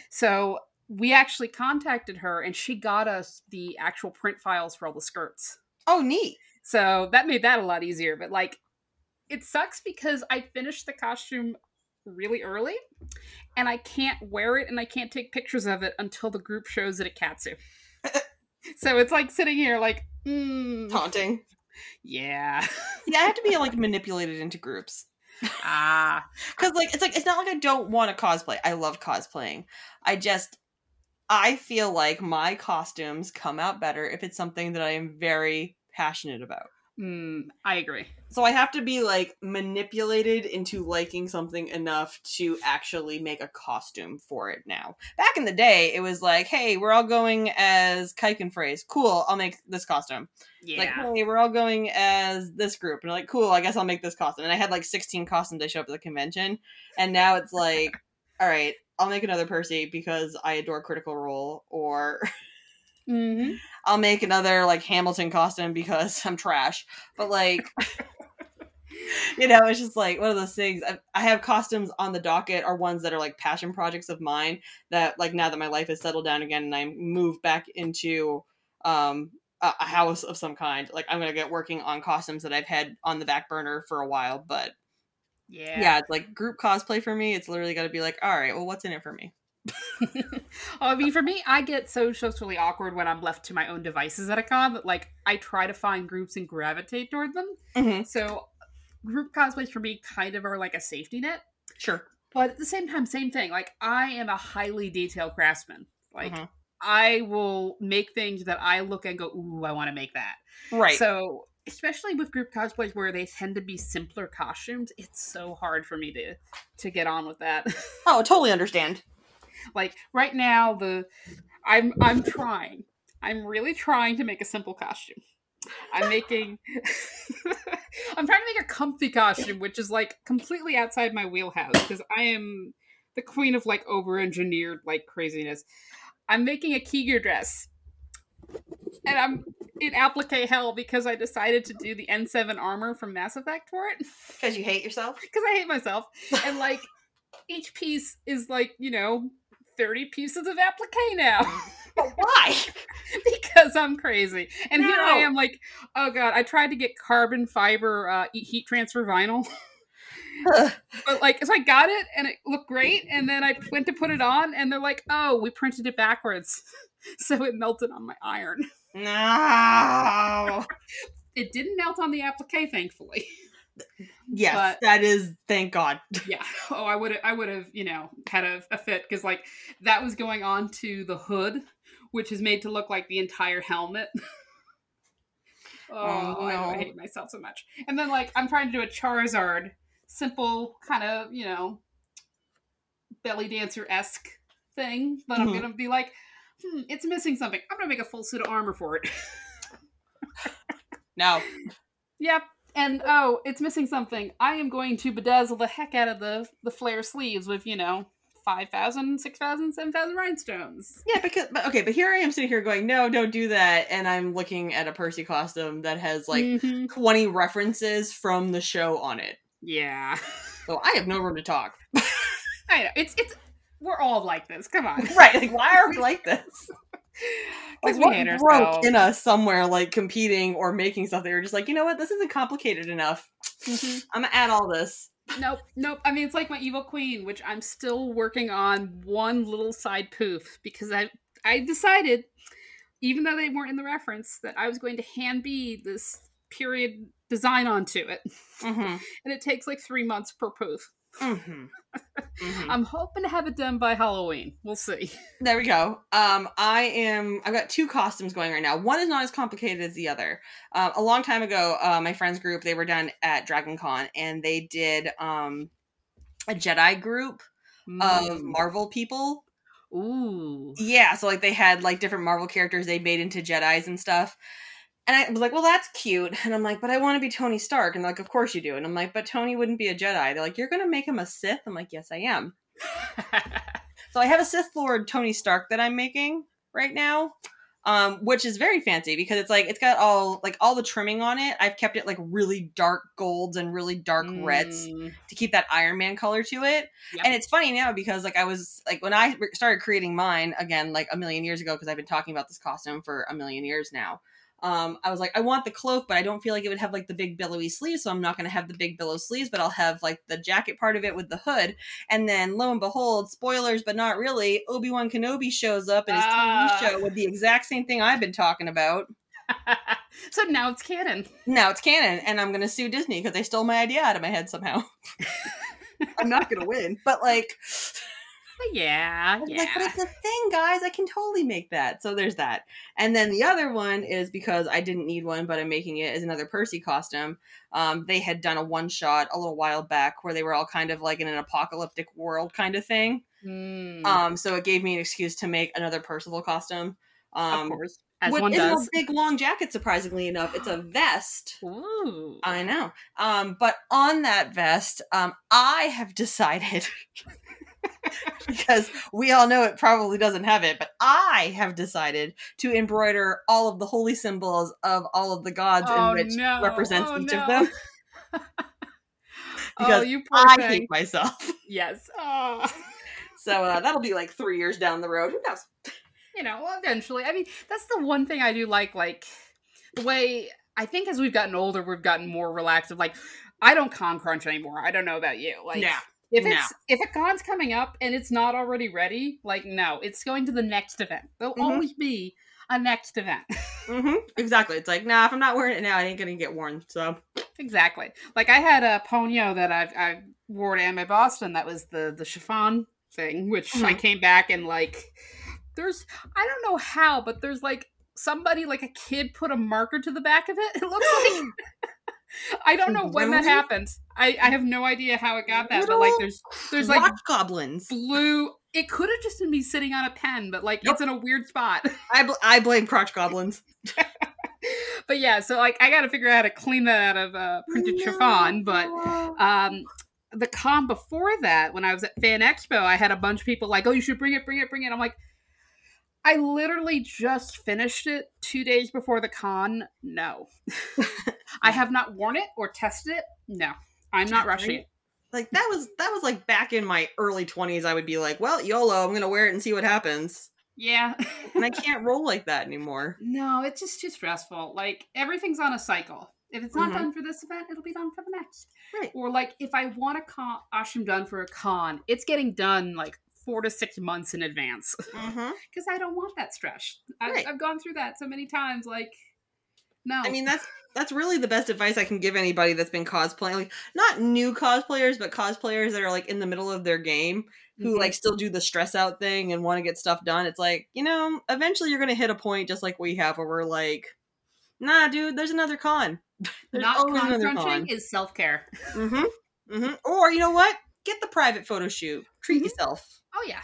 So we actually contacted her, and she got us the actual print files for all the skirts. Oh, neat. So that made that a lot easier. But like, it sucks because I finished the costume really early, and I can't wear it and I can't take pictures of it until the group shows it at Katsu. [laughs] so it's like sitting here, like, mm, Taunting. yeah, [laughs] Yeah, I have to be like manipulated into groups. ah, [laughs] Because like it's like it's not like I don't want to cosplay. I love cosplaying. I just I feel like my costumes come out better if it's something that I am very passionate about. Mm, I agree. So I have to be like manipulated into liking something enough to actually make a costume for it now. Back in the day, it was like, hey, we're all going as Kiken phrase. Cool, I'll make this costume. Yeah, Like, hey, we're all going as this group. And like, cool, I guess I'll make this costume. And I had like 16 costumes I show up at the convention. And now it's like, [laughs] all right, I'll make another Percy because I adore Critical Role, or [laughs] hmm I'll make another like Hamilton costume because [laughs] I'm trash. But like, [laughs] you know, it's just like one of those things. I, I have costumes on the docket are ones that are like passion projects of mine that like now that my life has settled down again and I move back into um a, a house of some kind, like I'm gonna get working on costumes that I've had on the back burner for a while. But yeah, yeah, it's like group cosplay for me. It's literally got to be like, all right, well, what's in it for me? [laughs] I mean, for me, I get so socially awkward when I'm left to my own devices at a con that, like, I try to find groups and gravitate toward them. Mm-hmm. So, group cosplays for me kind of are like a safety net. Sure. But at the same time, same thing. Like, I am a highly detailed craftsman. Like, Mhm. I will make things that I look at and go, ooh, I want to make that. Right. So, especially with group cosplays where they tend to be simpler costumes, it's so hard for me to to get on with that. [laughs] oh, totally understand. Like right now, the I'm I'm trying. I'm really trying to make a simple costume. I'm making [laughs] I'm trying to make a comfy costume, which is like completely outside my wheelhouse because I am the queen of like over engineered like craziness. I'm making a Kiger dress. And I'm in applique hell because I decided to do the N7 armor from Mass Effect for it Because you hate yourself. [laughs] because I hate myself. And like each piece is like, you know, 30 pieces of applique now [laughs] But why? [laughs] because I'm crazy. And here I am like, oh god, I tried to get carbon fiber uh, heat transfer vinyl. [laughs] But like, so I got it and it looked great, and then I went to put it on, and they're like, "Oh, we printed it backwards, so it melted on my iron." no. It didn't melt on the applique, thankfully. Yes, But- that is. Thank God. [laughs] Yeah. Oh, I would. I would have, you know, had a, a fit because like that was going on to the hood, which is made to look like the entire helmet. [laughs] oh, Oh, I, I hate myself so much. And then like I'm trying to do a Charizard, simple kind of, you know, belly dancer esque thing. But I'm Mhm. gonna be like, hmm, it's missing something. I'm gonna make a full suit of armor for it. [laughs] No. Yep. And oh, it's missing something. I am going to bedazzle the heck out of the the flare sleeves with, you know, 5,000, 6,000, 7,000 rhinestones. Yeah, because but okay, but here I am sitting here going, no, don't do that, and I'm looking at a Percy costume that has like Mhm. 20 references from the show on it. Yeah. So I have no room to talk. [laughs] I know. It's it's we're all like this. Come on. right? Like, why are we like this? [laughs] [laughs] Like, what broke in us somewhere, like competing or making stuff? They were just like, you know what? This isn't complicated enough. Mhm. I'm gonna add all this. Nope, nope. I mean, it's like my evil queen, which I'm still working on one little side poof because I I decided, even though they weren't in the reference, that I was going to hand bead this period design onto it, Mm-hmm. [laughs] and it takes like three months per poof. Mm-hmm. [laughs] hmm I'm hoping to have it done by Halloween. We'll see. There we go. Um, I am. I've got two costumes going right now. One is not as complicated as the other. Um, a long time ago, uh, my friends group they were down at Dragon Con and they did um, a Jedi group of Mm. Marvel people. Ooh. Yeah, so like they had like different Marvel characters they made into Jedi's and stuff. And I was like, well, that's cute. And I'm like, but I want to be Tony Stark. And they're like, of course you do. And I'm like, but Tony wouldn't be a Jedi. They're like, you're going to make him a Sith? I'm like, yes, I am. [laughs] So I have a Sith Lord Tony Stark that I'm making right now, um, which is very fancy because it's like it's got all like all the trimming on it. I've kept it like really dark golds and really dark reds Mm. to keep that Iron Man color to it. Yep. And it's funny now because like I was like when I started creating mine again like a million years ago because I've been talking about this costume for a million years now. Um, I was like, I want the cloak, but I don't feel like it would have like the big billowy sleeves, so I'm not going to have the big billow sleeves, but I'll have like the jacket part of it with the hood. And then, lo and behold, spoilers, but not really, Obi Wan Kenobi shows up in his Ah. TV show with the exact same thing I've been talking about. [laughs] so now it's canon. Now it's canon, and I'm going to sue Disney because they stole my idea out of my head somehow. [laughs] I'm not going to win, but like, yeah, yeah. Like, but it's a thing, guys. I can totally make that. So there's that. And then the other one is because I didn't need one, but I'm making it as another Percy costume. Um, they had done a one shot a little while back where they were all kind of like in an apocalyptic world kind of thing. Mm, Um, so it gave me an excuse to make another Percival costume. Um, of course, as one isn't does. a big long jacket, surprisingly enough. It's a [gasps] vest. Ooh. I know. Um, but on that vest, um, I have decided [laughs] [laughs] because we all know it probably doesn't have it, but I have decided to embroider all of the holy symbols of all of the gods Oh, in which no. represents Oh, each no. of them. [laughs] oh, because you poor I thing. hate myself. [laughs] Yes. Oh. So uh, that'll be like three years down the road. Who knows? you know, well, eventually. I mean, that's the one thing I do like. Like the way I think as we've gotten older, we've gotten more relaxed. Of like, I don't con crunch anymore. I don't know about you. Like, Yeah. If No. it's if a con's coming up and it's not already ready, like no, it's going to the next event. There'll Mhm. always be a next event. [laughs] hmm Exactly. It's like, nah, if I'm not wearing it now, I ain't gonna get worn. So exactly. Like I had a ponyo that I've I wore to Anime Boston. That was the the chiffon thing, which I Mhm. came back and like there's I don't know how, but there's like somebody like a kid put a marker to the back of it. [laughs] It looks like [gasps] [laughs] I don't know when that Really? happens. I, I have no idea how it got that, but like Little there's there's like goblins. blue. It could have just been me sitting on a pen, but like it's in a weird spot. [laughs] I bl- I blame crotch goblins. [laughs] but yeah, so like I got to figure out how to clean that out of uh, printed chiffon. But um, the con before that, when I was at Fan Expo, I had a bunch of people like, "Oh, you should bring it, bring it, bring it." I'm like, I literally just finished it two days before the con. No, [laughs] I have not worn it or tested it. No, I'm not rushing it. like that was that was like back in my early 20s i would be like well yolo i'm gonna wear it and see what happens Yeah. and i [laughs] can't roll like that anymore No, it's just too stressful. Like everything's on a cycle. If it's not Mhm. done for this event, it'll be done for the next. Right. Or like if I want a con- costume done for a con, it's getting done like four to six months in advance [laughs] mm-hmm. because I don't want that stress. I've, Right. I've gone through that so many times. Like, no. i mean that's that's really the best advice i can give anybody that's been cosplaying like not new cosplayers but cosplayers that are like in the middle of their game who Mhm. like still do the stress out thing and want to get stuff done it's like you know eventually you're gonna hit a point just like we have where we're like nah dude there's another con [laughs] there's not con crunching is self care. Mm-hmm. Mm-hmm. Or you know what? Get the private photo shoot. Treat Mhm. yourself. Oh yeah.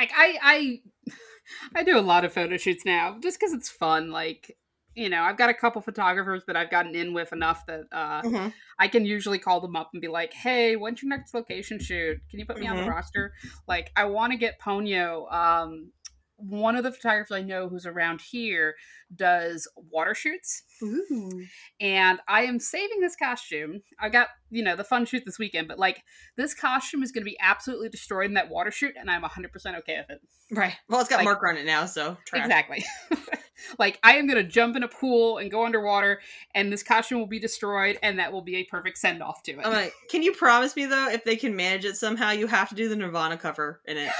Like I I [laughs] I do a lot of photo shoots now just because it's fun. Like you know, I've got a couple photographers that I've gotten in with enough that uh, Mm-hmm. I can usually call them up and be like, "Hey, when's your next location shoot? Can you put me on the Mhm. roster?" Like, I want to get Ponyo. Um, one of the photographers I know who's around here does water shoots, Ooh. and I am saving this costume. I got you know the fun shoot this weekend, but like this costume is going to be absolutely destroyed in that water shoot, and I'm 100 percent okay with it. Right. Well, it's got Like- marker on it now, so trash. Exactly. [laughs] like I am going to jump in a pool and go underwater, and this costume will be destroyed, and that will be a perfect send off to it. I'm like, can you promise me though, if they can manage it somehow, you have to do the Nirvana cover in it.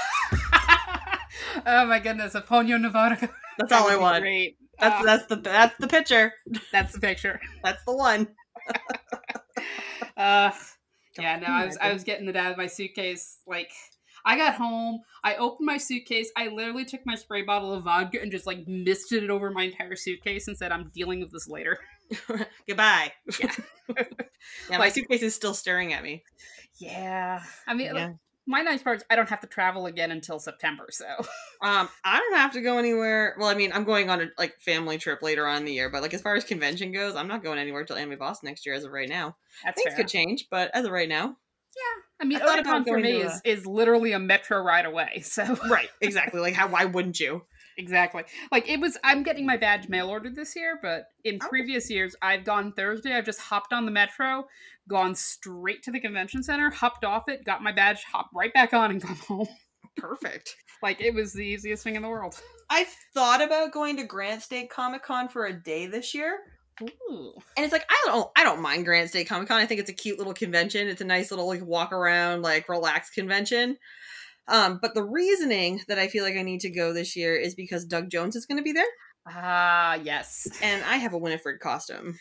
Oh my goodness, a Ponyo Nirvana. [laughs] That's all I want. Great. That's Uh, that's the that's the picture. that's the picture. [laughs] That's the one. [laughs] Uh, yeah, no, I was I was getting it out of my suitcase. Like I got home, I opened my suitcase, I literally took my spray bottle of vodka and just like misted it over my entire suitcase and said, "I'm dealing with this later." Goodbye. Yeah. yeah, my Like- suitcase is still staring at me. Yeah, I mean, Yeah. My nice part is I don't have to travel again until September, so [laughs] Um, I don't have to go anywhere. Well, I mean, I'm going on a like family trip later on in the year, but like as far as convention goes, I'm not going anywhere till Anime Boston next year. As of right now, that's things fair. could change, but as of right now, Yeah, I mean, I Otakon for me to is is literally a metro ride away. So right, exactly. [laughs] Like how? Why wouldn't you? Exactly, like it was. I'm getting my badge mail ordered this year, but in Oh. previous years, I've gone Thursday. I've just hopped on the metro, gone straight to the convention center, hopped off it, got my badge, hopped right back on, and [laughs] gone home. Perfect. Like it was the easiest thing in the world. I thought about going to Granite State Comic Con for a day this year, Ooh. and it's like I don't, I don't mind Granite State Comic Con. I think it's a cute little convention. It's a nice little like walk around, like relaxed convention. Um, but the reasoning that I feel like I need to go this year is because Doug Jones is going to be there, Ah, yes. and I have a Winifred costume.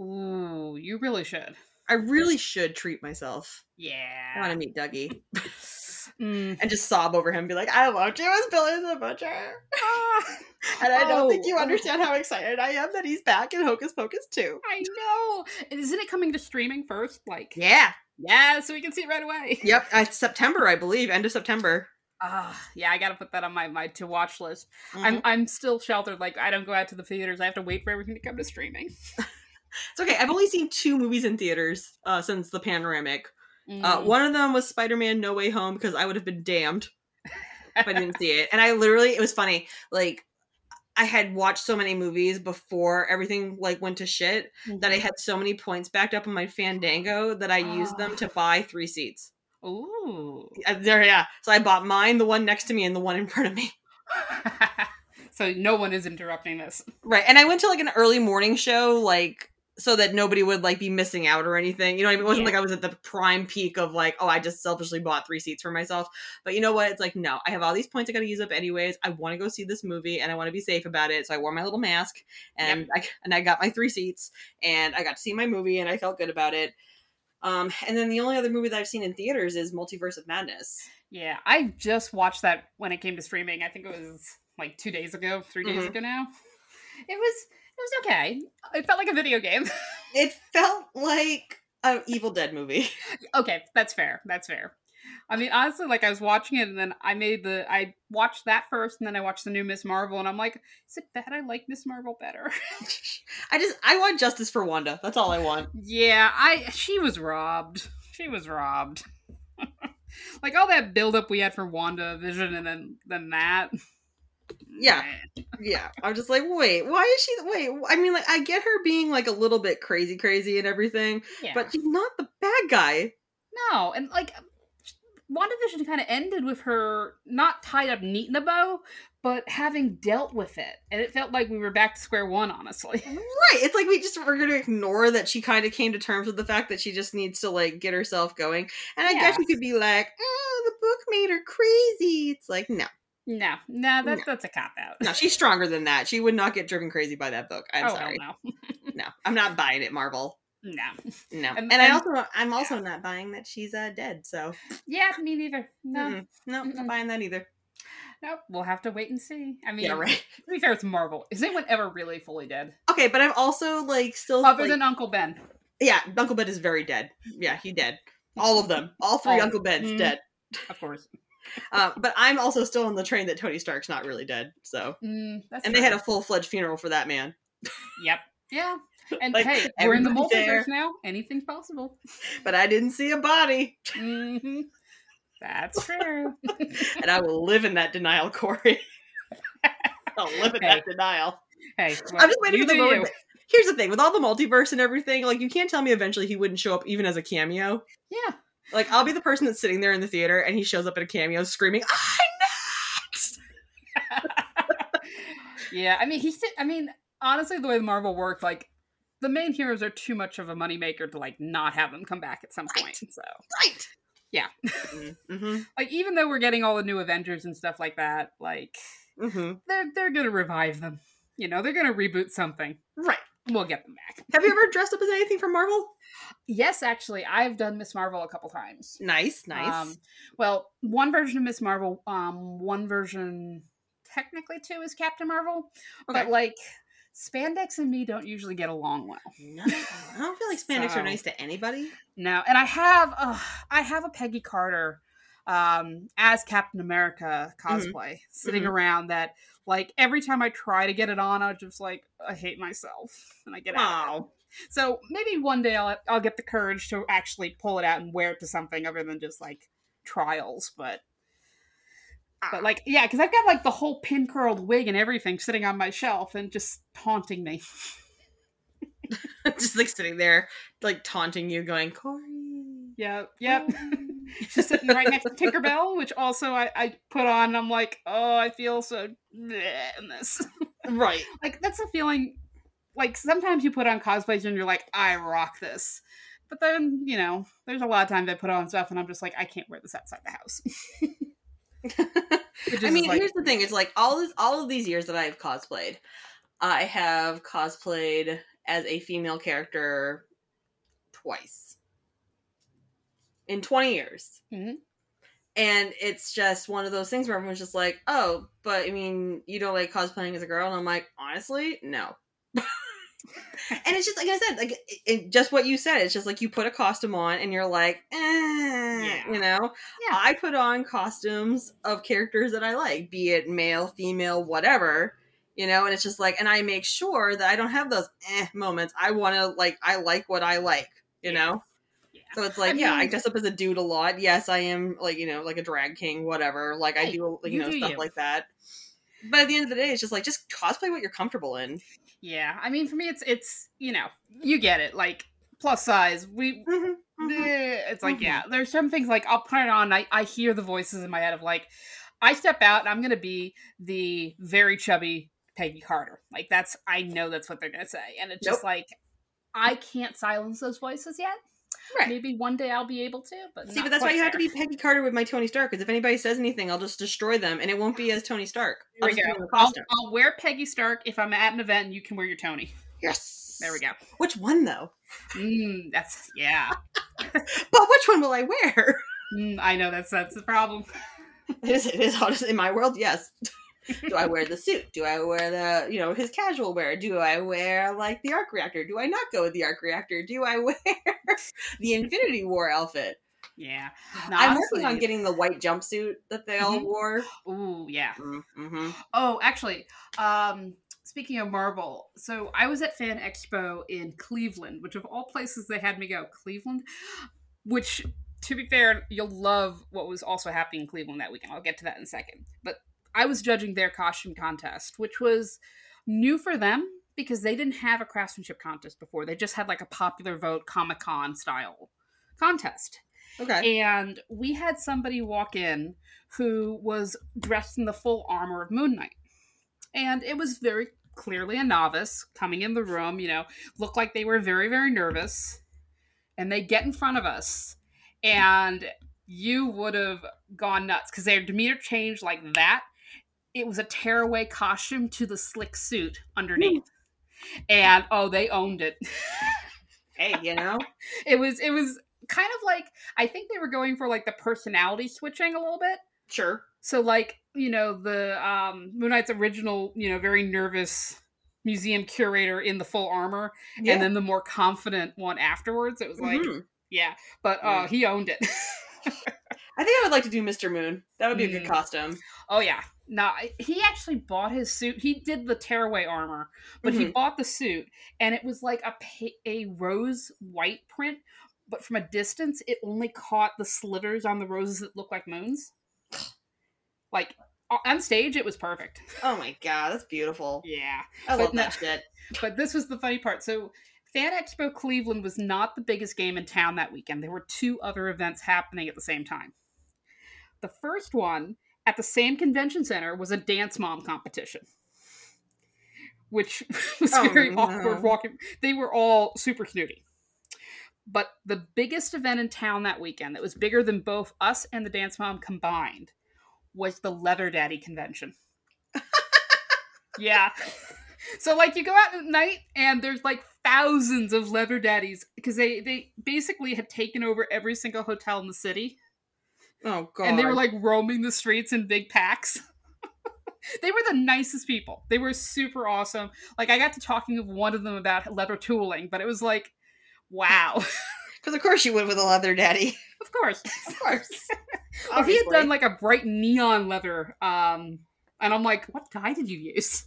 Ooh, you really should. I really should treat myself. Yeah. I want to meet Dougie [laughs] Mm. and just sob over him, and be like, "I love you as Billy the Butcher," Ah, [laughs] and I don't think you oh. understand how excited I am that he's back in Hocus Pocus too. I know. Isn't it coming to streaming first? Like, Yeah. Yeah, so we can see it right away. Yep. Uh, September, I believe, end of September. Ah, yeah, I gotta put that on my my to watch list. Mhm. I'm I'm still sheltered. Like, I don't go out to the theaters. I have to wait for everything to come to streaming. [laughs] It's okay. I've only seen two movies in theaters uh, since the panoramic. Uh, Mm. one of them was Spider-Man: No Way Home because I would have been damned if I didn't see it. And I literally, it was funny. Like, I had watched so many movies before everything like went to shit that I had so many points backed up on my Fandango that I used them to buy three seats. Ooh. Uh, There, yeah. So I bought mine, the one next to me, and the one in front of me. [laughs] so no one is interrupting this. Right. And I went to like an early morning show, like so that nobody would like be missing out or anything. You know, I mean? it wasn't Yeah. like I was at the prime peak of like, oh, I just selfishly bought three seats for myself. But you know what? It's like, no, I have all these points I got to use up anyways. I want to go see this movie and I want to be safe about it. So I wore my little mask and I and I got my three seats and I got to see my movie and I felt good about it. Um, and then the only other movie that I've seen in theaters is Multiverse of Madness. Yeah, I just watched that when it came to streaming. I think it was like two days ago, 3 days Mhm. ago now. It was was okay. It felt like a video game. [laughs] It felt like an Evil Dead movie. [laughs] okay, that's fair. That's fair. I mean, honestly, like I was watching it, and then I made the I watched that first, and then I watched the new Miss Marvel, and I'm like, is it bad? I like Miss Marvel better. [laughs] I just I want justice for Wanda. That's all I want. yeah, I she was robbed. She was robbed. like all that buildup we had for WandaVision, and then then that. Yeah. Yeah, I'm just like, wait, why is she? Wait, I mean, like, I get her being like a little bit crazy, crazy and everything, Yeah. but she's not the bad guy. No, and like WandaVision kind of ended with her not tied up neat in a bow, but having dealt with it. And it felt like we were back to square one, honestly. Right? It's like we just we're gonna ignore that she kind of came to terms with the fact that she just needs to like get herself going. And I guess you could be like, oh, the book made her crazy. It's like, no, No, no, that, No. that's a cop out. no, she's stronger than that. She would not get driven crazy by that book. I'm oh, sorry. no. [laughs] No, I'm not buying it, Marvel. No. No, And- and, I also, I'm also not buying that she's uh, dead. So Yeah, me neither. No. mm-mm. no, not Mm-mm. buying that either. Nope. We'll have to wait and see. I mean, Yeah, right. to be fair, it's Marvel. Is anyone ever really fully dead? Okay, but I'm also like still Other like, than Uncle Ben. yeah, Uncle Ben is very dead. Yeah, he dead. All of them, all three All- Uncle Bens mm. dead. Of course. Uh, but I'm also still on the train that Tony Stark's not really dead. So, Mm, and they had a full fledged funeral for that man. Yep. Yeah. And [laughs] Like, hey, we're in the multiverse there. now. Anything's possible. But I didn't see a body, hmm That's true. [laughs] and I will live in that denial, Corey. [laughs] I'll live in that denial. hey, I'm just waiting for the moment. you. Here's the thing: with all the multiverse and everything, like you can't tell me eventually he wouldn't show up even as a cameo. Yeah. Like I'll be the person that's sitting there in the theater, and he shows up at a cameo screaming, "I'm next!" [laughs] yeah. I mean, he's. I mean, honestly, the way the Marvel worked, like the main heroes are too much of a moneymaker to like not have them come back at some Right. point. So, Right. Yeah. mm-hmm. [laughs] like, even though we're getting all the new Avengers and stuff like that, like Mm-hmm. they're they're gonna revive them. You know, they're gonna reboot something. Right. We'll get them back. Have you ever dressed up as anything from Marvel? Yes, actually, I've done Miss Marvel a couple times. Nice, nice. Um, well, one version of Miss Marvel, um, one version technically two is Captain Marvel, okay. but like spandex and me don't usually get along well. no, I don't feel like spandex So- are nice to anybody. No, and I have, uh, I have a Peggy Carter um, as Captain America cosplay sitting Mhm. around that. Like every time I try to get it on, I just like I hate myself and I get out. of it. So maybe one day I'll I'll get the courage to actually pull it out and wear it to something other than just like trials, but but like yeah, because I've got like the whole pin curled wig and everything sitting on my shelf and just taunting me. [laughs] just like sitting there, like taunting you, going, Corey. Yeah, yep. Corey." [laughs] She's sitting right next to Tinkerbell, which also I, I put on. And I'm like, oh, I feel so in this. [laughs] right. like that's a feeling. Like sometimes you put on cosplays and you're like, I rock this. But then you know, there's a lot of times I put on stuff and I'm just like, I can't wear this outside the house. [laughs] I mean, like- here's the thing: it's like all this, all of these years that I've cosplayed, I have cosplayed as a female character twice in 20 years. Mhm. And it's just one of those things where everyone's just like, "Oh, but I mean, you don't like cosplaying as a girl," and I'm like, honestly, no. [laughs] and it's just like I said, like it, it- just what you said. It's just like you put a costume on, and you're like, eh, you know. Yeah. I put on costumes of characters that I like, be it male, female, whatever, you know, and it's just like, and I make sure that I don't have those eh moments. I want to, like, I like what I like, you Yeah. know? So it's like, I yeah, I dress up as a dude a lot. Yes, I am, like, you know, like a drag king, whatever. Like, I do, you you know, do stuff you. like that. But at the end of the day, it's just like, just cosplay what you're comfortable in. yeah, I mean, for me, it's it's you know, you get it. Like plus size, we. Mhm, mhm. eh, It's like Mhm. yeah, there's some things like I'll put it on. I I hear the voices in my head of like, I step out and I'm gonna be the very chubby Peggy Carter. Like that's I know that's what they're gonna say, and it's just like I can't silence those voices yet. Right. Maybe one day I'll be able to, but See, but that's why you have to be Peggy Carter with my Tony Stark. Because if anybody says anything, I'll just destroy them, and it won't be as Tony Stark. I'll we go. put on the I'll. I'll wear Peggy Stark if I'm at an event. and You can wear your Tony. Yes. There we go. Which one though? Mm, that's yeah. [laughs] But which one will I wear? Mm, I know that's that's the problem. [laughs] It is. It is in my world. Yes. Do I wear the suit? Do I wear the you know his casual wear? Do I wear like the arc reactor? Do I not go with the arc reactor? Do I [laughs] wear the Infinity War outfit? Yeah. [sighs] No, I'm honestly- working on getting the white jumpsuit that they all Mhm. wore. Ooh, yeah. Mm-hmm. Oh, actually, um, speaking of Marvel, so I was at Fan Expo in Cleveland, which of all places they had me go, Cleveland, which to be fair, you'll love what was also happening in Cleveland that weekend. I'll get to that in a second. But I was judging their costume contest, which was new for them because they didn't have a craftsmanship contest before. They just had like a popular vote Comic Con style contest. Okay. And we had somebody walk in who was dressed in the full armor of Moon Knight. And it was very clearly a novice coming in the room, you know, looked like they were very, very nervous. And they get in front of us, and you would have gone nuts because their demeanor changed like that. It was a tearaway costume to the slick suit underneath. And oh, they owned it. [laughs] hey, you know. it was it was kind of like I think they were going for like the personality switching a little bit. Sure. So like, you know, the um Moon Knight's original, you know, very nervous museum curator in the full armor Yeah. and then the more confident one afterwards. It was like, Mhm. yeah, but uh Yeah. he owned it. [laughs] I think I would like to do Mr. Moon. That would be a good Mm. costume. oh yeah. No, he actually bought his suit. He did the tearaway armor, but he Mhm. bought the suit and it was like a a rose white print, but from a distance it only caught the slivers on the roses that look like moons. [sighs] Like on stage it was perfect. Oh my god, that's beautiful. Yeah. I But love no- that shit. [laughs] But this was the funny part. So Fan Expo Cleveland was not the biggest game in town that weekend. There were two other events happening at the same time. The first one at the same convention center was a dance mom competition. Which [laughs] was Oh, very no. awkward walking. They were all super snooty. But the biggest event in town that weekend that was bigger than both us and the dance mom combined was the Leather Daddy convention. [laughs] yeah. So like you go out at night and there's like thousands of leather daddies because they they basically had taken over every single hotel in the city Oh god. and they were like roaming the streets in big packs. [laughs] they were the nicest people. They were super awesome. Like I got to talking with one of them about leather tooling, but it was like, wow. [laughs] Because of course you would with a leather daddy. of course. [laughs] Of course. Well, he had done like a bright neon leather, um, and I'm like, what dye did you use?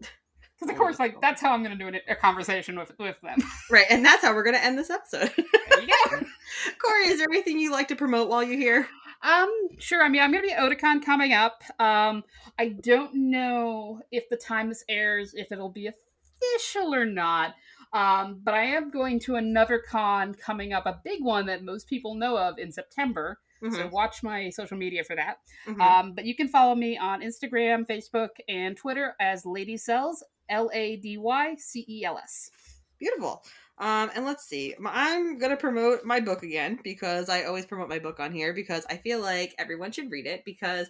Because of course, like that's how I'm going to do an- a conversation with with them. Right, and that's how we're gonna end this episode. There you go. [laughs] Corey, is there anything you'd like to promote while you're here? Um, sure. I mean, I'm going to be at Otakon coming up. Um, I don't know if the time this airs, if it'll be official or not. Um, but I am going to another con coming up, a big one that most people know of in September. So Mhm, watch my social media for that. mhm. Um, but you can follow me on Instagram, Facebook, and Twitter as Lady Cells, L A D Y C E L S. Beautiful. Um, and let's see. I'm gonna promote my book again because I always promote my book on here because I feel like everyone should read it because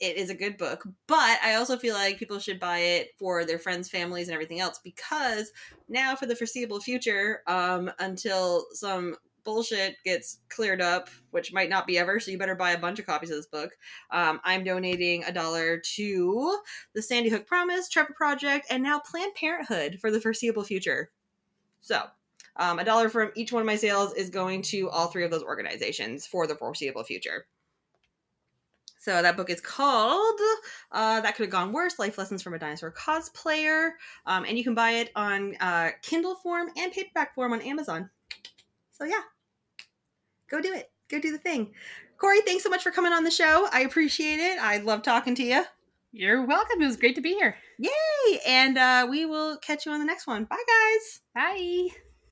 it is a good book. But I also feel like people should buy it for their friends, families, and everything else because now for the foreseeable future, um, until some bullshit gets cleared up, which might not be ever, so you better buy a bunch of copies of this book. Um, I'm donating a dollar to the Sandy Hook Promise, Trevor Project, and now Planned Parenthood for the foreseeable future. So, um, a dollar from each one of my sales is going to all three of those organizations for the foreseeable future. So that book is called uh, "That Could Have Gone Worse: Life Lessons from a Dinosaur Cosplayer," um, and you can buy it on uh, Kindle form and paperback form on Amazon. So yeah, go do it. Go do the thing. Corey, thanks so much for coming on the show. I appreciate it. I love talking to you. You're welcome. It was great to be here. Yay! And uh, we will catch you on the next one. Bye, guys. Bye.